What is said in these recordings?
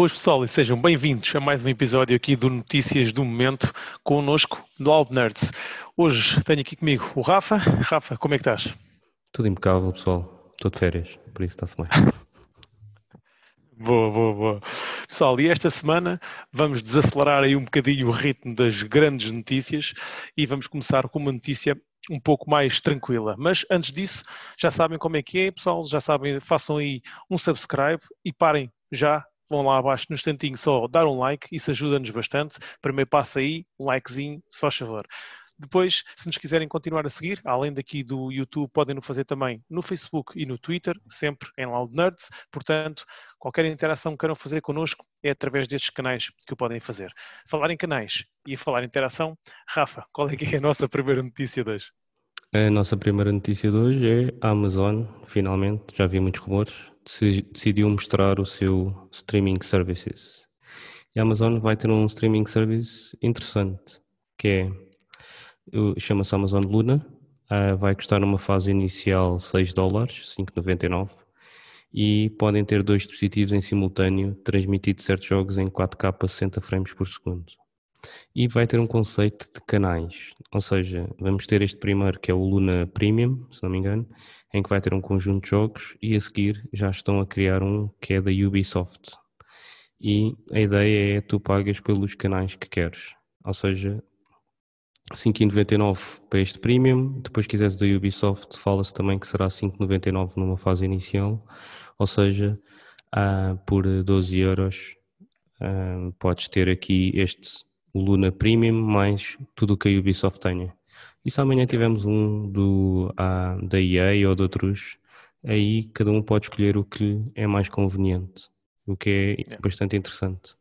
Boas pessoal e sejam bem-vindos a mais um episódio aqui do Notícias do Momento connosco do Alt Nerds. Hoje tenho aqui comigo o Rafa. Rafa, como é que estás? Tudo impecável, pessoal. Estou de férias, por isso está-se bem. Boa, boa, boa. Pessoal, e esta semana vamos desacelerar aí um bocadinho o ritmo das grandes notícias e vamos começar com uma notícia um pouco mais tranquila. Mas antes disso, já sabem como é que é, pessoal, já sabem, façam aí um subscribe e parem já vão lá abaixo no instantinho só dar um like, isso ajuda-nos bastante. Primeiro passa aí, um likezinho, só favor. Depois, se nos quiserem continuar a seguir, além daqui do YouTube, podem no fazer também no Facebook e no Twitter, sempre em Loud Nerds. Portanto, qualquer interação que queiram fazer connosco é através destes canais que o podem fazer. Falar em canais e falar em interação, Rafa, qual é que é a nossa primeira notícia de hoje? A nossa primeira notícia de hoje é a Amazon, finalmente, já vi muitos rumores, decidiu mostrar o seu streaming services. E a Amazon vai ter um streaming service interessante, que é, chama-se Amazon Luna, uh, vai custar numa fase inicial 6 dólares, 5,99, e podem ter dois dispositivos em simultâneo, transmitido certos jogos em 4K 60 frames por segundo. E vai ter um conceito de canais, ou seja, vamos ter este primeiro que é o Luna Premium, se não me engano, em que vai ter um conjunto de jogos e a seguir já estão a criar um que é da Ubisoft. E a ideia é tu pagas pelos canais que queres, ou seja, 5,99 para este Premium, depois quiseres da Ubisoft fala-se também que será 5,99 numa fase inicial, ou seja, ah, por 12 euros ah, podes ter aqui este o Luna Premium mais tudo o que a Ubisoft tenha. E se amanhã tivermos um do, ah, da EA ou de outros, aí cada um pode escolher o que é mais conveniente, o que é bastante interessante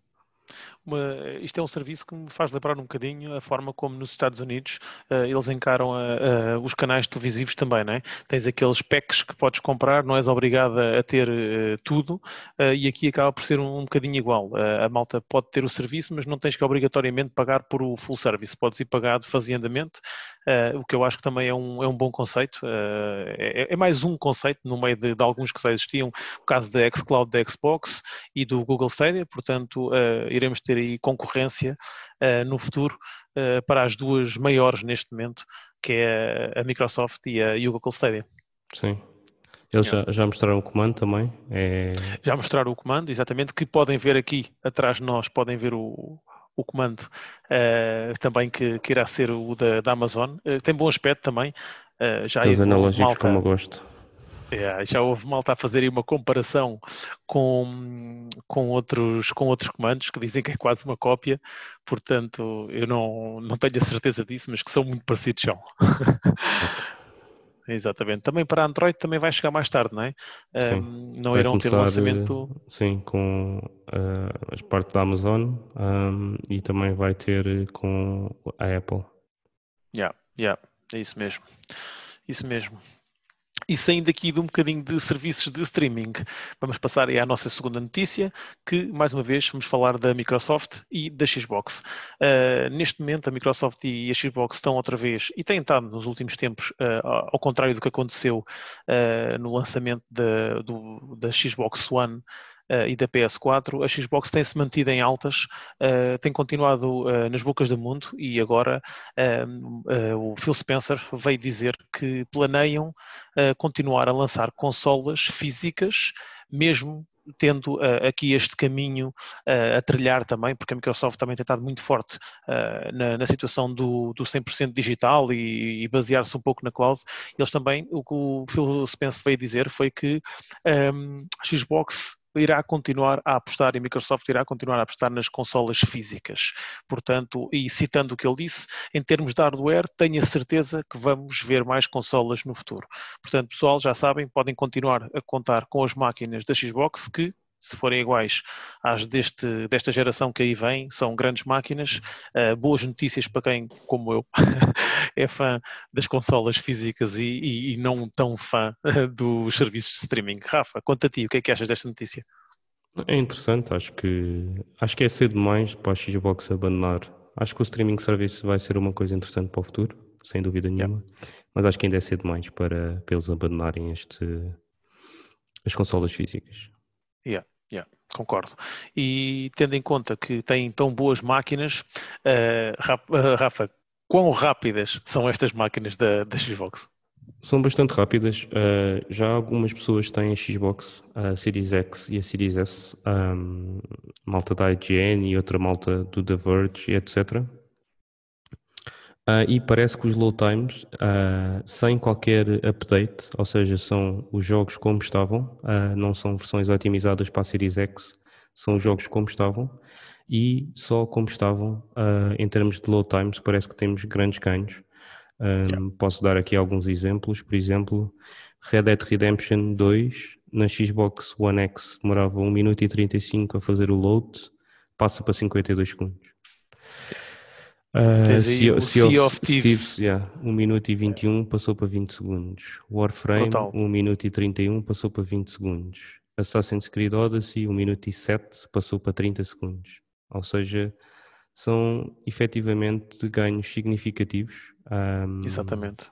uma, isto é um serviço que me faz lembrar um bocadinho a forma como nos Estados Unidos uh, eles encaram a, a, os canais televisivos também, não é? Tens aqueles packs que podes comprar, não és obrigado a ter uh, tudo uh, e aqui acaba por ser um, um bocadinho igual. a malta pode ter o serviço, mas não tens que obrigatoriamente pagar por o full service, podes ir pagado faziandamente, o que eu acho que também é um, é um bom conceito. É, é, mais um conceito no meio de, de, alguns que já existiam, o caso da xCloud da Xbox e do Google Stadia, portanto iremos ter aí concorrência uh, no futuro uh, para as duas maiores neste momento, que é a Microsoft e a, e o Google Stadia. Sim. Eles já, já, mostraram o comando também? É... Já mostraram o comando, exatamente, que podem ver aqui atrás de nós, podem ver o, o comando uh, também que, que, irá ser o da, da Amazon. Tem bom aspecto também. Já Os analógicos malta, como eu gosto. É, já houve malta a fazer uma comparação com, com, outros, com outros comandos que dizem que é quase uma cópia, portanto eu não, não tenho a certeza disso, mas que são muito parecidos são. Exatamente. Também para Android também vai chegar mais tarde, não é? Um, não irão começar, ter lançamento. Sim, com uh, as partes da Amazon um, e também vai ter com a Apple. Yeah, yeah, é isso mesmo. Isso mesmo. E saindo aqui de um bocadinho de serviços de streaming, vamos passar à nossa segunda notícia, que mais uma vez vamos falar da Microsoft e da Xbox. Uh, neste momento a Microsoft e a Xbox estão outra vez, e têm estado nos últimos tempos, uh, ao contrário do que aconteceu uh, no lançamento do, da Xbox One uh, e da PS4, a Xbox tem-se mantido em altas, uh, tem continuado uh, nas bocas do mundo e agora o Phil Spencer veio dizer que planeiam continuar a lançar consolas físicas, mesmo tendo uh, aqui este caminho uh, a trilhar também, porque a Microsoft também tem estado muito forte uh, na, na, situação do, do 100% digital e, e basear-se um pouco na cloud. Eles também, o que o Phil Spencer veio dizer foi que um, ehm, a Xbox irá continuar a apostar e Microsoft irá continuar a apostar nas consolas físicas. Portanto, e citando o que ele disse, em termos de hardware, tenho a certeza que vamos ver mais consolas no futuro. Portanto, pessoal, já sabem, podem continuar a contar com as máquinas da Xbox que se forem iguais às deste, desta geração que aí vem, são grandes máquinas, uh, boas notícias para quem, como eu, é fã das consolas físicas e, e, e não tão fã dos serviços de streaming. Rafa, conta a ti, o que é que achas desta notícia? É interessante, acho que acho que é cedo demais para a Xbox abandonar. Acho que o streaming service vai ser uma coisa interessante para o futuro, sem dúvida nenhuma, yeah. mas acho que ainda é cedo demais para, para eles abandonarem este, as consolas físicas. Yeah, yeah. concordo. E tendo em conta que têm tão boas máquinas, uh, Rafa, quão rápidas são estas máquinas da, da Xbox? São bastante rápidas. Uh, já algumas pessoas têm a Xbox, a Series X e a Series S, um, malta da IGN e outra malta do The Verge, etc. Uh, e parece que os load times, uh, sem qualquer update, ou seja, são os jogos como estavam, uh, não são versões otimizadas para a Series X, são os jogos como estavam, e só como estavam, em termos de load times, parece que temos grandes ganhos. Um. Posso dar aqui alguns exemplos, por exemplo, Red Dead Redemption 2 na Xbox One X demorava 1 minuto e 35 a fazer o load, passa para 52 segundos. Uh, sea, sea, of Thieves, Thieves yeah, 1 minuto e 21 passou para 20 segundos. Warframe, Total. 1 minuto e 31 passou para 20 segundos. Assassin's Creed Odyssey, 1 minuto e 7 passou para 30 segundos. Ou seja, são efetivamente ganhos significativos. Um, Exatamente.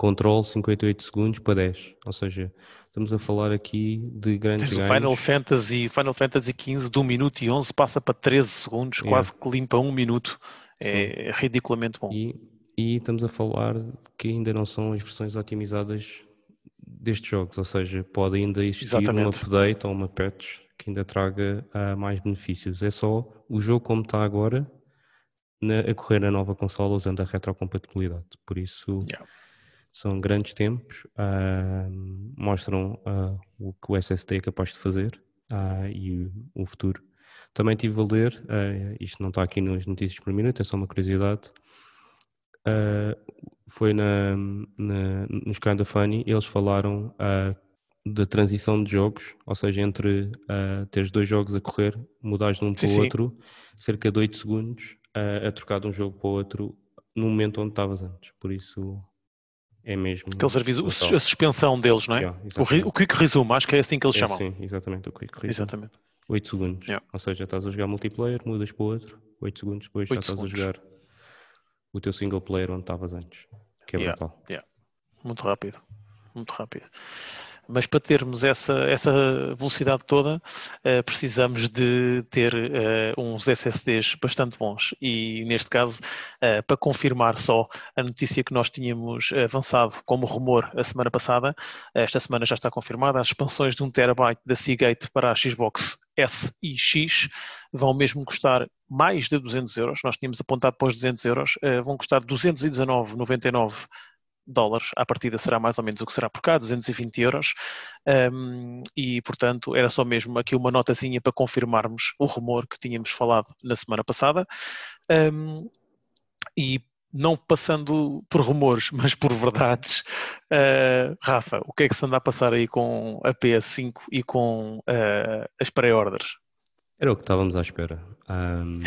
Control 58 segundos para 10. Ou seja, estamos a falar aqui de grandes ganhos. Final Fantasy, Final Fantasy XV de 1 minuto e 11 passa para 13 segundos, yeah. quase que limpa 1 minuto. É, é ridiculamente bom. E, e, estamos a falar que ainda não são as versões otimizadas destes jogos, ou seja, pode ainda existir Exatamente. um update ou uma patch que ainda traga uh, mais benefícios. É só o jogo como está agora na, a correr na nova consola usando a retrocompatibilidade. Por isso. Yeah são grandes tempos, uh, mostram uh, o que o SSD é capaz de fazer uh, e o, o, futuro. Também tive a ler, isto não está aqui nas notícias por minuto, é só uma curiosidade. foi na, na, nos Kinda Funny, eles falaram da transição de jogos, ou seja, entre teres dois jogos a correr, mudares de um para o outro, cerca de 8 segundos a trocar de um jogo para o outro no momento onde estavas antes. Por isso é mesmo. Aquele serviço, a suspensão deles, não é? Yeah, o, o Quick Resume, acho que é assim que eles é, chamam. Sim, exatamente, o Quick Resume. Exatamente. 8 segundos. Yeah. Ou seja, estás a jogar multiplayer, mudas para o outro, 8 segundos depois já estás segundos. a jogar o teu single player onde estavas antes. Que é yeah, brutal. Yeah. Muito rápido. Muito rápido mas para termos essa, essa velocidade toda, uh, precisamos de ter uh, uns SSDs bastante bons. E neste caso, uh, para confirmar só a notícia que nós tínhamos avançado como rumor a semana passada, esta semana já está confirmada, as expansões de 1 terabyte da Seagate para a Xbox S e X vão mesmo custar mais de 200 euros, nós tínhamos apontado para os 200 euros, vão custar 219,99 dólares, à partida será mais ou menos o que será por cá, 220 euros, um, e portanto era só mesmo aqui uma notazinha para confirmarmos o rumor que tínhamos falado na semana passada. Um, e não passando por rumores, mas por verdades, uh, Rafa, o que é que se anda a passar aí com a PS5 e com uh, as pré-orders? Era o que estávamos à espera. Um,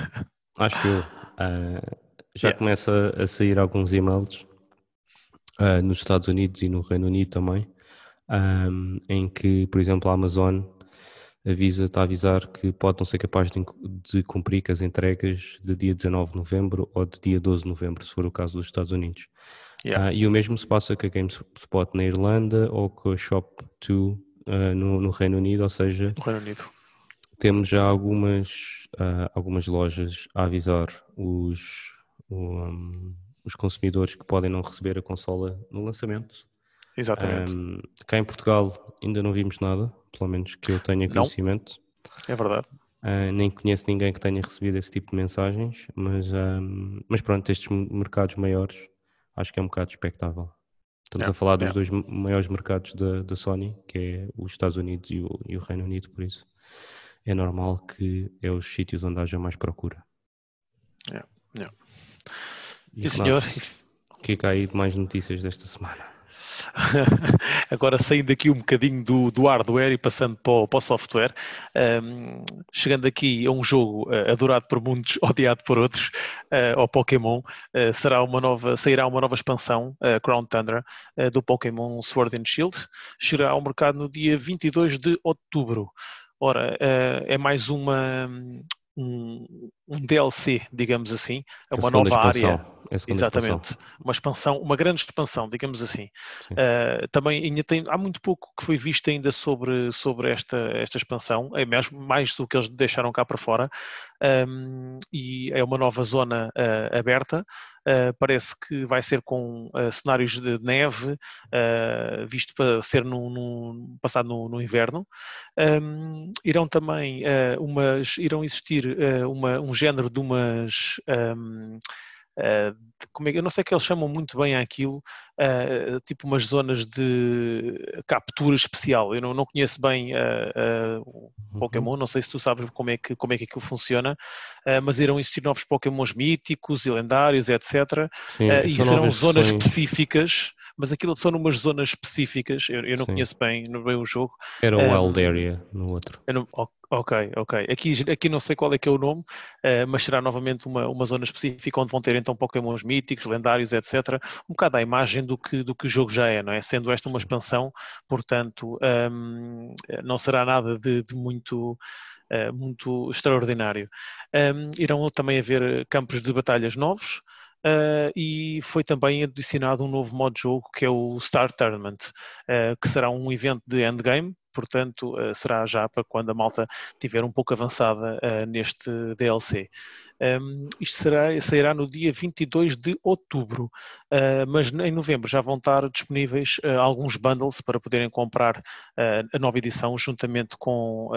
acho eu. Uh, já yeah. começa a sair alguns e-mails uh, nos Estados Unidos e no Reino Unido também, um, em que, por exemplo, a Amazon avisa, está a avisar que pode não ser capaz de, de, cumprir com as entregas de dia 19 de novembro ou de dia 12 de novembro, se for o caso dos Estados Unidos. Yeah. Uh, e o mesmo se passa com a GameSpot na Irlanda ou com a Shop2 uh, no, no, Reino Unido, ou seja, Unido. temos já algumas, uh, algumas lojas a avisar os, um, os consumidores que podem não receber a consola no lançamento. Exatamente. Um, cá em Portugal ainda não vimos nada, pelo menos que eu tenha conhecimento. Não. É verdade. Uh, nem conheço ninguém que tenha recebido esse tipo de mensagens, mas, um, mas pronto, estes mercados maiores acho que é um bocado expectável. Estamos é, a falar dos é. dois maiores mercados da, da Sony, que é os Estados Unidos e o, e o Reino Unido, por isso é normal que é os sítios onde haja mais procura. É, é. Sim, senhor. O que é que há aí de mais notícias desta semana? Agora saindo aqui um bocadinho do, do hardware e passando para o, para o software, um, chegando aqui a um jogo uh, adorado por muitos, odiado por outros, uh, ao Pokémon, uh, será uma nova, sairá uma nova expansão, Crown Thunder, do Pokémon Sword and Shield, chegará ao mercado no dia 22 de outubro. Ora, é mais uma, um, um DLC, digamos assim, é uma nova expansão. área. É Exatamente, expansão. uma expansão, uma grande expansão, digamos assim. Uh, também ainda tem, há muito pouco que foi visto ainda sobre, sobre esta, esta expansão, é mesmo mais do que eles deixaram cá para fora, um, e é uma nova zona uh, aberta. Uh, parece que vai ser com cenários de neve, visto para ser no, no passado no, no inverno. Um, irão também umas, irão existir uma, um género de umas um, Uh, como é, eu não sei que eles chamam muito bem aquilo, uh, tipo umas zonas de captura especial. Eu não, não conheço bem uh, o uhum. Pokémon, não sei se tu sabes como é que, como é que aquilo funciona, mas irão existir novos Pokémons míticos e lendários, etc. Sim, e serão zonas específicas mas aquilo são numas zonas específicas, eu, eu não Sim. conheço bem, não bem o jogo. Era o um, Wild Area no outro. Não, ok, ok. Aqui, aqui não sei qual é que é o nome, uh, mas será novamente uma, uma zona específica onde vão ter então Pokémons míticos, lendários, etc. Um bocado a imagem do que, do que o jogo já é, não é? Sendo esta uma expansão, portanto, um, não será nada de, de muito. Uh, muito extraordinário. Um, irão também haver campos de batalhas novos, Uh, e foi também adicionado um novo modo de jogo que é o Star Tournament, uh, que será um evento de endgame, portanto uh, será já para quando a malta estiver um pouco avançada neste DLC. Um, isto será, sairá no dia 22 de outubro, mas em novembro já vão estar disponíveis alguns bundles para poderem comprar a nova edição juntamente com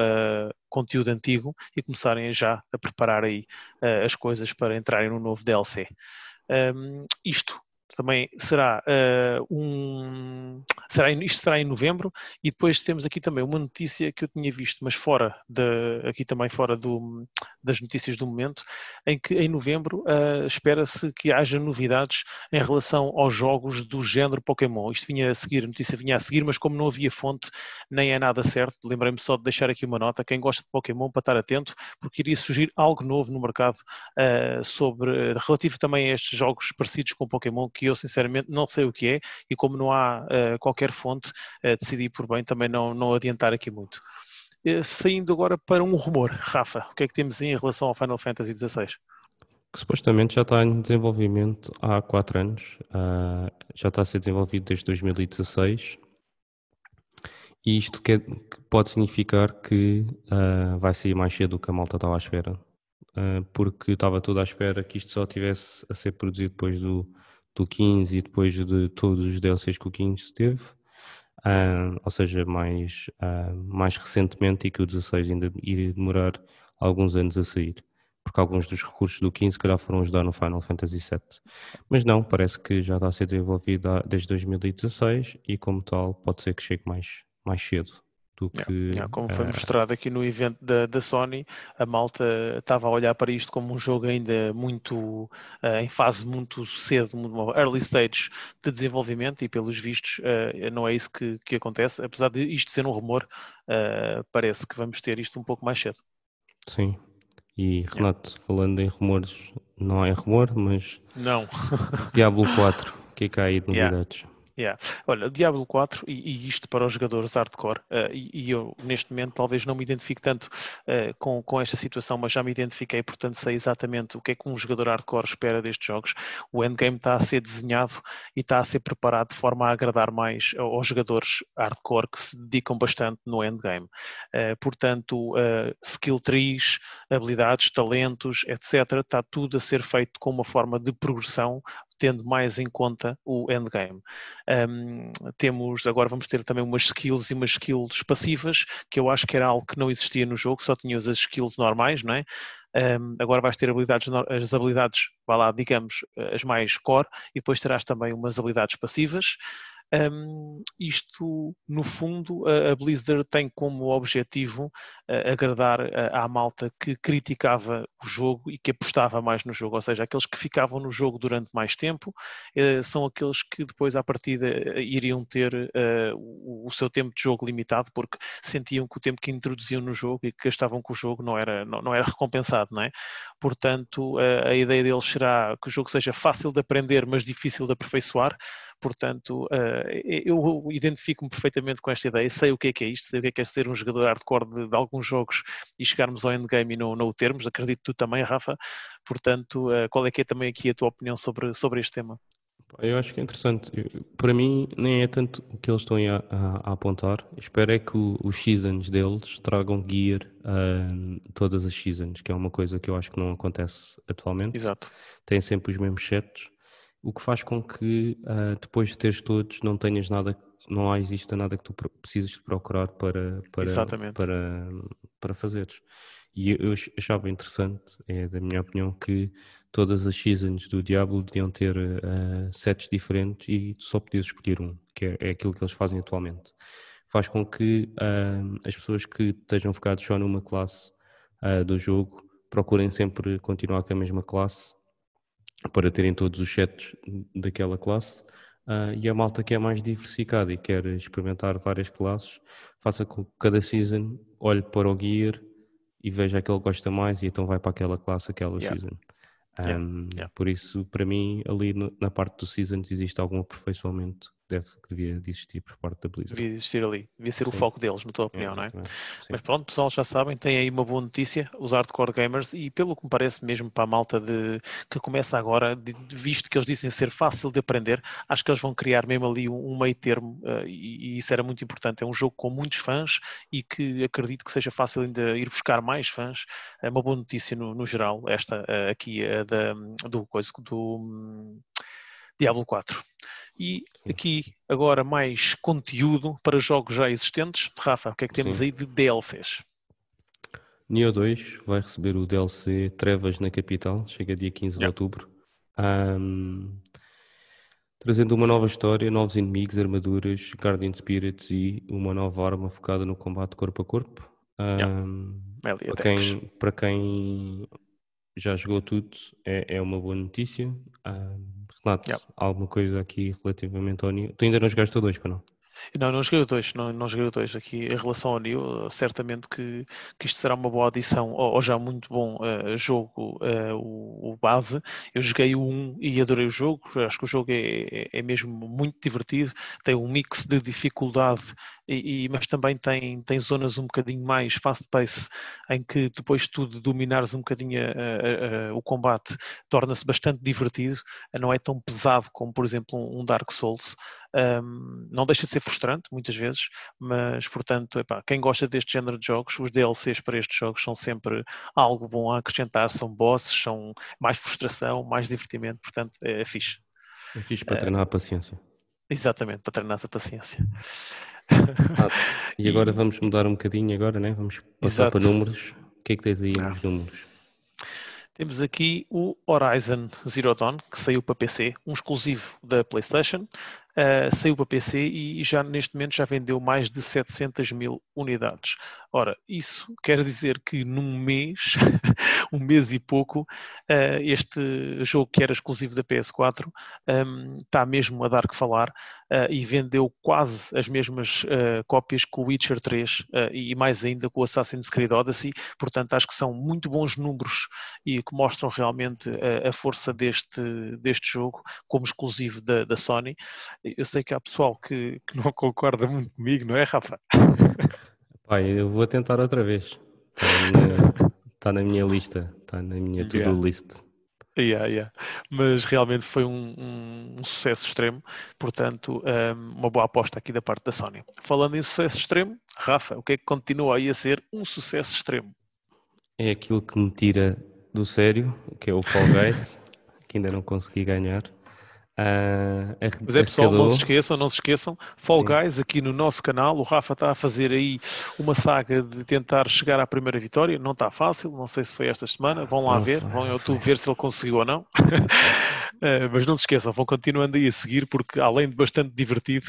conteúdo antigo e começarem já a preparar aí as coisas para entrarem no novo DLC. Isto também será uh, um será, isto será em novembro e depois temos aqui também uma notícia que eu tinha visto, mas fora de, aqui também fora do, das notícias do momento, em que em novembro uh, espera-se que haja novidades em relação aos jogos do género Pokémon. Isto vinha a seguir, a notícia vinha a seguir, mas como não havia fonte, nem é nada certo, lembrei-me só de deixar aqui uma nota, quem gosta de Pokémon para estar atento, porque iria surgir algo novo no mercado uh, sobre, relativo também a estes jogos parecidos com Pokémon, que eu sinceramente não sei o que é, e como não há uh, qualquer fonte, uh, decidi por bem também não, não adiantar aqui muito. Uh, saindo agora para um rumor, Rafa, o que é que temos em relação ao Final Fantasy XVI? Que supostamente já está em desenvolvimento há 4 anos, já está a ser desenvolvido desde 2016 e isto quer, pode significar que uh, vai sair mais cedo do que a malta estava à espera. Uh, porque estava tudo à espera que isto só tivesse a ser produzido depois do, do 15 e depois de todos os DLCs que o 15 teve, uh, ou seja, mais, uh, mais recentemente e que o 16 ainda iria demorar alguns anos a sair, porque alguns dos recursos do 15 se calhar foram ajudar no Final Fantasy VII. Mas não, parece que já está a ser desenvolvido desde 2016 e como tal pode ser que chegue mais, mais cedo do que. Yeah, yeah, como foi uh... mostrado aqui no evento da, da, Sony, a malta estava a olhar para isto como um jogo ainda muito uh, em fase muito cedo, early stage de desenvolvimento, e pelos vistos uh, não é isso que, que acontece. Apesar de isto ser um rumor, parece que vamos ter isto um pouco mais cedo. Sim. E Renato, yeah. falando em rumores, não é rumor, mas. Não. Diablo 4, o que é que há aí de novidades? Yeah. Olha, Diablo 4, e, e, isto para os jogadores hardcore, uh, e, e, eu neste momento talvez não me identifique tanto uh, com, com esta situação, mas já me identifiquei, portanto sei exatamente o que é que um jogador hardcore espera destes jogos. O endgame está a ser desenhado e está a ser preparado de forma a agradar mais aos jogadores hardcore que se dedicam bastante no endgame. Uh, portanto, skill trees, habilidades, talentos, etc., está tudo a ser feito com uma forma de progressão tendo mais em conta o endgame. Um, temos, agora vamos ter também umas skills e umas skills passivas, que eu acho que era algo que não existia no jogo, só tinhas as skills normais, não é? Um, agora vais ter habilidades, as habilidades, vá lá, digamos, as mais core, e depois terás também umas habilidades passivas. Um, isto, no fundo, a, Blizzard tem como objetivo uh, agradar uh, à malta que criticava o jogo e que apostava mais no jogo, ou seja, aqueles que ficavam no jogo durante mais tempo uh, são aqueles que depois, à partida, iriam ter o, o, seu tempo de jogo limitado porque sentiam que o tempo que introduziam no jogo e que gastavam com o jogo não era, não, não era recompensado, não é? Portanto, a ideia deles será que o jogo seja fácil de aprender, mas difícil de aperfeiçoar, Portanto, uh, eu identifico-me perfeitamente com esta ideia, sei o que é que é isto, sei o que é que é ser um jogador hardcore de, de alguns jogos e chegarmos ao endgame e não, não o termos, acredito tu também, Rafa. Portanto, uh, qual é que é também aqui a tua opinião sobre, sobre este tema? Eu acho que é interessante. Para mim, nem é tanto o que eles estão a, a, a apontar. Espero é que o, os seasons deles tragam gear a todas as seasons, que é uma coisa que eu acho que não acontece atualmente. Exato. Tem sempre os mesmos sets, o que faz com que uh, depois de teres todos não tenhas nada, não há, exista nada que tu precisas de procurar para, para, para, para fazeres. E eu achava interessante, é da minha opinião, que todas as seasons do Diablo deviam ter uh, sets diferentes e tu só podias escolher um, que é, é, aquilo que eles fazem atualmente. Faz com que uh, as pessoas que estejam focadas só numa classe uh, do jogo procurem sempre continuar com a mesma classe para terem todos os sets daquela classe. Uh, e a malta que é mais diversificada e quer experimentar várias classes, faça com que cada season olhe para o gear e veja aquele que gosta mais e então vai para aquela classe, aquela yeah. season. Um, yeah. Por isso, para mim, ali no, na parte do Seasons existe algum aperfeiçoamento deve, que devia de existir por parte da Blizzard. Devia existir ali, devia ser Sim. o foco deles, na tua opinião, é, não é? Mas pronto, pessoal, já sabem, tem aí uma boa notícia, os hardcore gamers, e pelo que me parece mesmo para a malta de, que começa agora, de, visto que eles dizem ser fácil de aprender, acho que eles vão criar mesmo ali um, um meio termo, uh, e, e, isso era muito importante. É um jogo com muitos fãs e que acredito que seja fácil ainda ir buscar mais fãs. É uma boa notícia no, no geral, esta uh, aqui uh, da, do, coisa, do um, Diablo 4. E aqui agora mais conteúdo para jogos já existentes. Rafa, o que é que temos Sim. aí de DLCs? Neo 2 vai receber o DLC Trevas na capital, chega dia 15 de outubro. Um, trazendo uma nova história, novos inimigos, armaduras, Guardian Spirits e uma nova arma focada no combate corpo a corpo. Um, para, quem, para quem já jogou tudo, é, é uma boa notícia. Um, Renato, yep. alguma coisa aqui relativamente ao Neo? Tu ainda não jogaste o 2, para não? Não, não joguei o 2, não, não joguei o 2 aqui em relação ao Neo, certamente que, que isto será uma boa adição ou, ou já muito bom uh, jogo uh, o, o, base. Eu joguei o 1 e adorei o jogo, acho que o jogo é, é, é mesmo muito divertido, tem um mix de dificuldade, e, e, mas também tem, tem zonas um bocadinho mais fast-pace, em que depois tu de dominares um bocadinho a, a, a, o combate torna-se bastante divertido, não é tão pesado como por exemplo um Dark Souls, um, não deixa de ser frustrante muitas vezes, mas portanto, epá, quem gosta deste género de jogos, os DLCs para estes jogos são sempre algo bom a acrescentar, são bosses, são mais frustração, mais divertimento, portanto é, é fixe. É fixe para treinar a paciência. Exatamente, para treinar a paciência. Ah, e agora e... vamos mudar um bocadinho agora, né? Vamos passar Exato. para números. O que é que tens aí nos números? Temos aqui o Horizon Zero Dawn, que saiu para PC, um exclusivo da PlayStation, uh, saiu para PC e já neste momento já vendeu mais de 700 mil unidades. Ora, isso quer dizer que num mês, um mês e pouco, uh, este jogo que era exclusivo da PS4 um, está mesmo a dar que falar uh, e vendeu quase as mesmas cópias que o Witcher 3 e mais ainda com o Assassin's Creed Odyssey, portanto acho que são muito bons números e que mostram realmente a força deste, deste jogo como exclusivo da, da Sony eu sei que há pessoal que, que não concorda muito comigo, não é, Rafa? Pai, eu vou tentar outra vez. Está na minha, está na minha lista, está na minha to-do yeah. list. Yeah, yeah. Mas realmente foi um, um, um sucesso extremo, portanto, um, uma boa aposta aqui da parte da Sony. Falando em sucesso extremo, Rafa, o que é que continua aí a ser um sucesso extremo? É aquilo que me tira do sério, que é o Fall Guys, que ainda não consegui ganhar. Uh, Mas é pessoal, não se esqueçam, não se esqueçam, Fall Sim. Guys aqui no nosso canal, o Rafa está a fazer aí uma saga de tentar chegar à primeira vitória, não está fácil, não sei se foi esta semana, vão lá não ver, foi, vão ao YouTube ver se ele conseguiu ou não. uh, mas não se esqueçam, vão continuando aí a seguir, porque além de bastante divertido,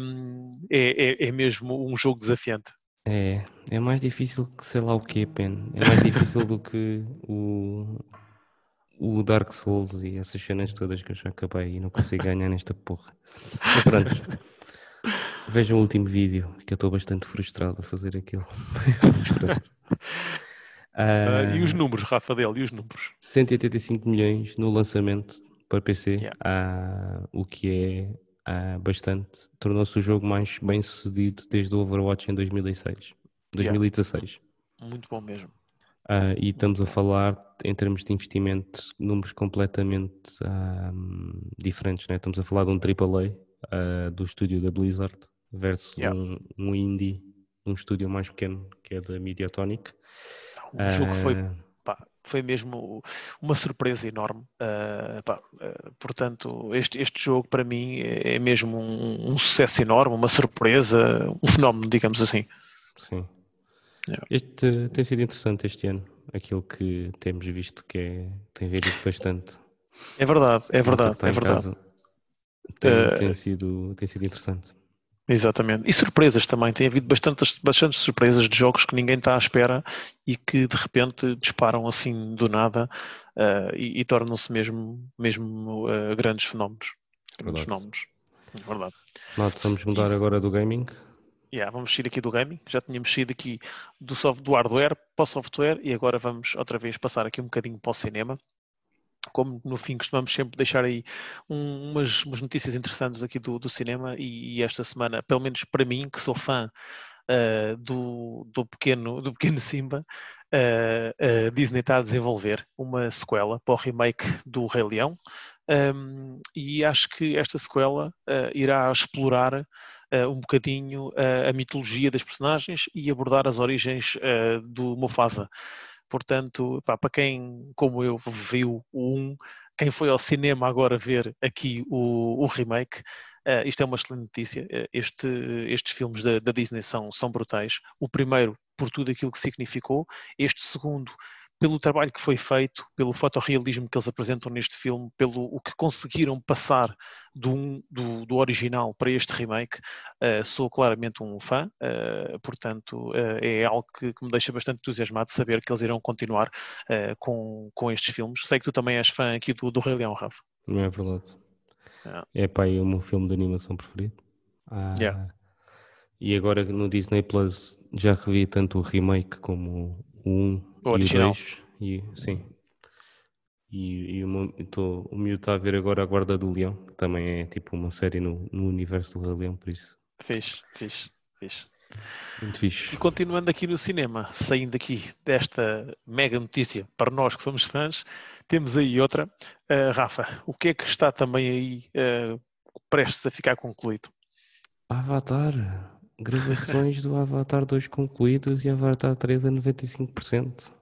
um, é, é, é mesmo um jogo desafiante. É, é mais difícil que sei lá o que, Pen. É mais difícil do que o, o Dark Souls e essas cenas todas que eu já acabei e não consigo ganhar nesta porra. Mas pronto. Vejam o último vídeo, que eu estou bastante frustrado a fazer aquilo. Uh, e os números, Rafa dele, e os números? 185 milhões no lançamento para PC, yeah. uh, o que é bastante. Tornou-se o jogo mais bem sucedido desde o Overwatch em 2006, 2016. Yeah. Muito bom mesmo. Uh, e estamos a falar, em termos de investimento, números completamente uh, diferentes. Né? Estamos a falar de um AAA uh, do estúdio da Blizzard versus yeah. um, um, indie, um estúdio mais pequeno que é da Mediatonic. O jogo foi, pá, foi mesmo uma surpresa enorme. Pá, portanto, este, este jogo para mim é, é mesmo um, um sucesso enorme, uma surpresa, um fenómeno, digamos assim. Sim. Yeah. Este tem sido interessante este ano, aquilo que temos visto que é, tem variado bastante. É verdade, é verdade, é verdade. Tem, uh, tem, sido, tem sido interessante. Exatamente. E surpresas também. Tem havido bastantes, bastantes surpresas de jogos que ninguém está à espera e que de repente disparam assim do nada uh, e, e tornam-se mesmo, mesmo uh, grandes fenómenos. Grandes fenómenos. É verdade. Mato, vamos mudar Isso. agora do gaming. Yeah, vamos sair aqui do gaming, já tínhamos saído aqui do, soft, do hardware para o software e agora vamos outra vez passar aqui um bocadinho para o cinema. Como no fim costumamos sempre deixar aí um, umas, umas, notícias interessantes aqui do, do cinema e, e, esta semana, pelo menos para mim, que sou fã uh, do, do, pequeno, do pequeno Simba, uh, uh, Disney está a desenvolver uma sequela para o remake do Rei Leão um, e acho que esta sequela irá explorar uh, um bocadinho uh, a mitologia das personagens e abordar as origens uh, do Mufasa. Portanto, pá, para quem, como eu, viu o 1, quem foi ao cinema agora ver aqui o, o remake, uh, isto é uma excelente notícia. Este, estes filmes da, da Disney são, são brutais. O primeiro, por tudo aquilo que significou, este segundo, pelo trabalho que foi feito, pelo fotorrealismo que eles apresentam neste filme, pelo o que conseguiram passar do, do, do original para este remake, uh, sou claramente um fã, uh, portanto uh, é algo que, que, me deixa bastante entusiasmado de saber que eles irão continuar com, com estes filmes. Sei que tu também és fã aqui do, do Rei Leão, Rafa. Não é verdade. Yeah. É pá, é o meu filme de animação preferido. Ah, yeah. E agora no Disney Plus já revi tanto o remake como o 1 o original. E o 2, e, sim. E, e o, tô, o miúdo está a ver agora a Guarda do Leão, que também é tipo uma série no, no universo do Rei Leão, por isso. Fixe, fixe, fixe. Muito fixe. E continuando aqui no cinema, saindo aqui desta mega notícia para nós que somos fãs, temos aí outra. Uh, Rafa, o que é que está também aí uh, prestes a ficar concluído? Avatar. Gravações do Avatar 2 concluídas e Avatar 3 a 95%.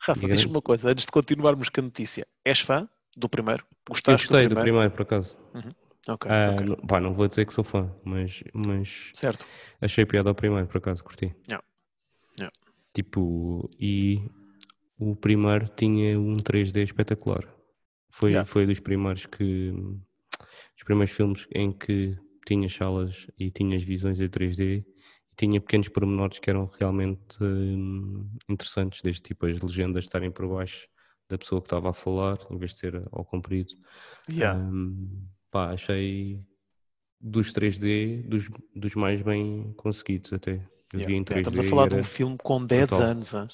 Rafa, diz-me uma coisa, antes de continuarmos com a notícia. És fã do primeiro? Gostaste Eu gostei do primeiro, do primeiro por acaso. Uhum. Okay, ah, okay. Não, pá, não vou dizer que sou fã, mas, mas certo. achei piada ao primeiro, por acaso, curti. Yeah. Yeah. Tipo, e o primeiro tinha um 3D espetacular. Foi, yeah. foi dos primeiros que. Dos primeiros filmes em que tinha salas e tinha as visões em 3D e tinha pequenos pormenores que eram realmente hum, interessantes, desde tipo as legendas estarem por baixo da pessoa que estava a falar, em vez de ser ao comprido. Yeah. Um, pá, achei dos 3D dos, dos mais bem conseguidos até. Yeah. Yeah, estamos a falar de um filme com 10 total. anos. Uh,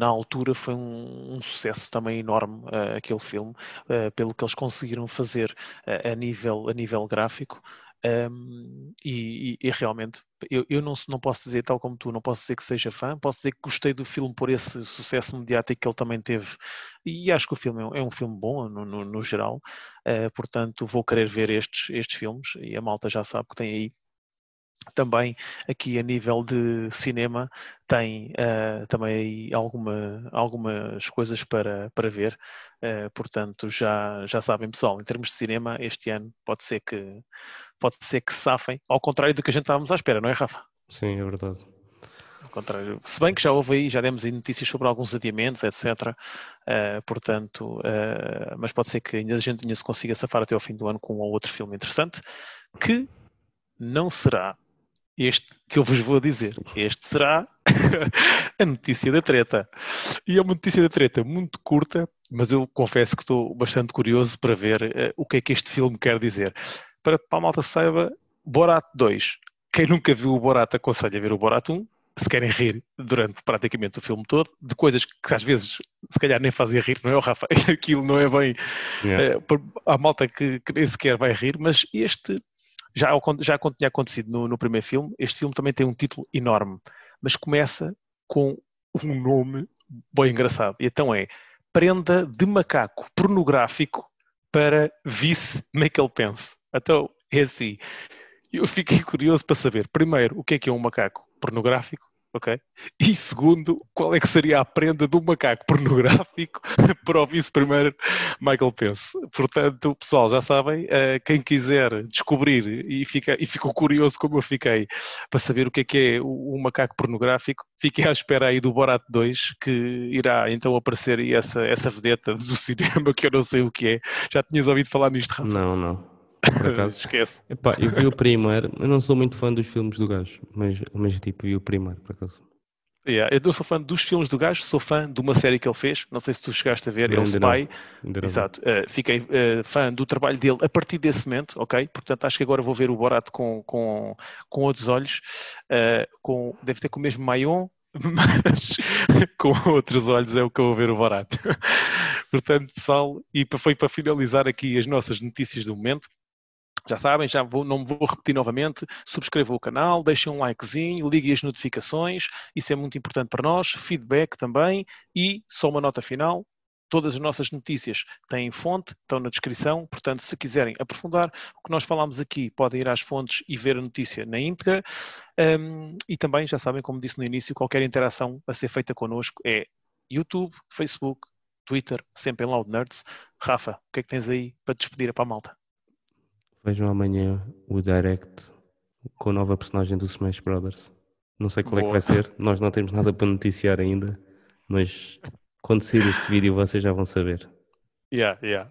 na altura foi um, um sucesso também enorme uh, aquele filme, uh, pelo que eles conseguiram fazer a, nível, a nível gráfico. Um, e, e, realmente, eu, eu não, não posso dizer, tal como tu, não posso dizer que seja fã, posso dizer que gostei do filme por esse sucesso mediático que ele também teve, e acho que o filme é um, é filme bom no, no, no geral, uh, portanto vou querer ver estes, estes filmes, e a malta já sabe que tem aí. Também aqui a nível de cinema tem uh, também alguma, algumas coisas para, para ver, uh, portanto já, já sabem pessoal, em termos de cinema este ano pode ser que pode ser que safem, ao contrário do que a gente estávamos à espera, não é Rafa? Sim, é verdade. Ao contrário, se bem que já houve aí, já demos aí notícias sobre alguns adiamentos, etc. Uh, portanto, mas pode ser que ainda a gente ainda se consiga safar até ao fim do ano com um ou outro filme interessante, que não será este que eu vos vou dizer. Este será a notícia da treta. E é uma notícia da treta muito curta, mas eu confesso que estou bastante curioso para ver uh, o que é que este filme quer dizer. Para, para a malta saiba, Borat 2. Quem nunca viu o Borat aconselha a ver o Borat 1. Se querem rir durante praticamente o filme todo, de coisas que às vezes se calhar nem fazem rir, não é, Rafa? Aquilo não é bem. Yeah. Uh, a malta que, que nem sequer vai rir, mas este já, já tinha acontecido no, no primeiro filme, este filme também tem um título enorme, mas começa com um nome bem engraçado. E então é Prenda de Macaco Pornográfico para Vice Michael Pence. Então, é assim. Eu fiquei curioso para saber, primeiro, o que é que é um macaco pornográfico ok? E segundo, qual é que seria a prenda do macaco pornográfico para o vice-primeiro Michael Pence? Portanto, pessoal, já sabem, uh, quem quiser descobrir e, fica, e ficou curioso como eu fiquei para saber o que é que é o macaco pornográfico, fiquem à espera aí do Borat 2, que irá então aparecer aí essa, essa vedeta do cinema que eu não sei o que é. Já tinhas ouvido falar nisto, Rafa? Não, não por acaso. Esquece. Epá, eu vi o primeiro, eu não sou muito fã dos filmes do gajo, mas, mas tipo, vi o primeiro, por acaso. Yeah, eu não sou fã dos filmes do gajo, sou fã de uma série que ele fez, não sei se tu chegaste a ver, é o Spy. Exato. Uh, fiquei uh, fã do trabalho dele a partir desse momento, ok? Portanto, acho que agora vou ver o Borat com, com, com outros olhos, uh, com, deve ter com o mesmo Mayon, mas com outros olhos é o que eu vou ver o Borat. Portanto, pessoal, e foi para finalizar aqui as nossas notícias do momento. Já sabem, já vou, não vou repetir novamente. Subscrevam o canal, deixem um likezinho, liguem as notificações, isso é muito importante para nós. Feedback também. E só uma nota final: todas as nossas notícias têm fonte, estão na descrição, portanto, se quiserem aprofundar o que nós falámos aqui, podem ir às fontes e ver a notícia na íntegra. Um, e também, já sabem, como disse no início, qualquer interação a ser feita connosco é YouTube, Facebook, Twitter, sempre em Loud Nerds. Rafa, o que é que tens aí para despedir para a malta? Vejam amanhã o direct com a nova personagem do Smash Brothers. Não sei qual Boa. é que vai ser, nós não temos nada para noticiar ainda, mas quando sair este vídeo vocês já vão saber. Yeah, yeah.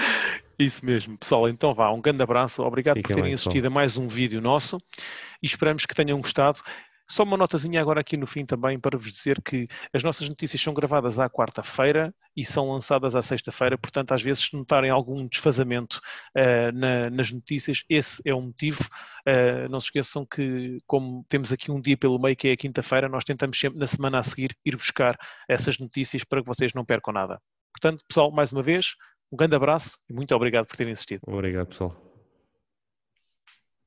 Isso mesmo. Pessoal, então vá, um grande abraço, obrigado Fiquem por terem assistido a mais um vídeo nosso e esperamos que tenham gostado. Só uma notazinha agora aqui no fim também para vos dizer que as nossas notícias são gravadas à quarta-feira e são lançadas à sexta-feira, portanto, às vezes, se notarem algum desfazamento uh, na, nas notícias, esse é o motivo. Uh, não se esqueçam que, como temos aqui um dia pelo meio, que é a quinta-feira, nós tentamos sempre na semana a seguir ir buscar essas notícias para que vocês não percam nada. Portanto, pessoal, mais uma vez, um grande abraço e muito obrigado por terem assistido. Obrigado, pessoal.